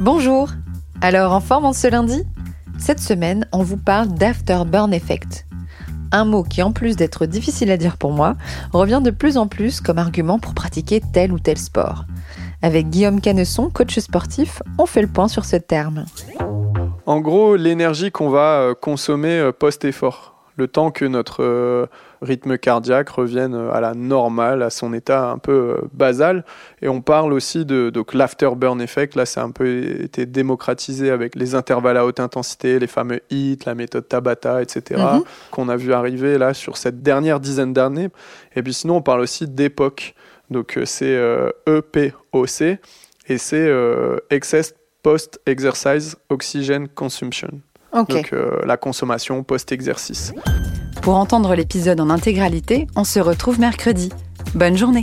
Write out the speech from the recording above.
Bonjour Alors en forme en ce lundi? Cette semaine, on vous parle d'afterburn effect. Un mot qui, en plus d'être difficile à dire pour moi, revient de plus en plus comme argument pour pratiquer tel ou tel sport. Avec Guillaume Canesson, coach sportif, on fait le point sur ce terme. En gros, l'énergie qu'on va euh, consommer euh, post-effort le temps que notre euh, rythme cardiaque revienne à la normale, à son état un peu euh, basal. Et on parle aussi de donc l'afterburn effect. Là, c'est un peu été démocratisé avec les intervalles à haute intensité, les fameux HIIT, la méthode Tabata, etc. Mhm. qu'on a vu arriver là sur cette dernière dizaine d'années. Et puis sinon, on parle aussi d'époque. Donc euh, c'est EPOC et c'est Excess Post Exercise Oxygen Consumption. Donc euh, la consommation post-exercice. Pour entendre l'épisode en intégralité, on se retrouve mercredi. Bonne journée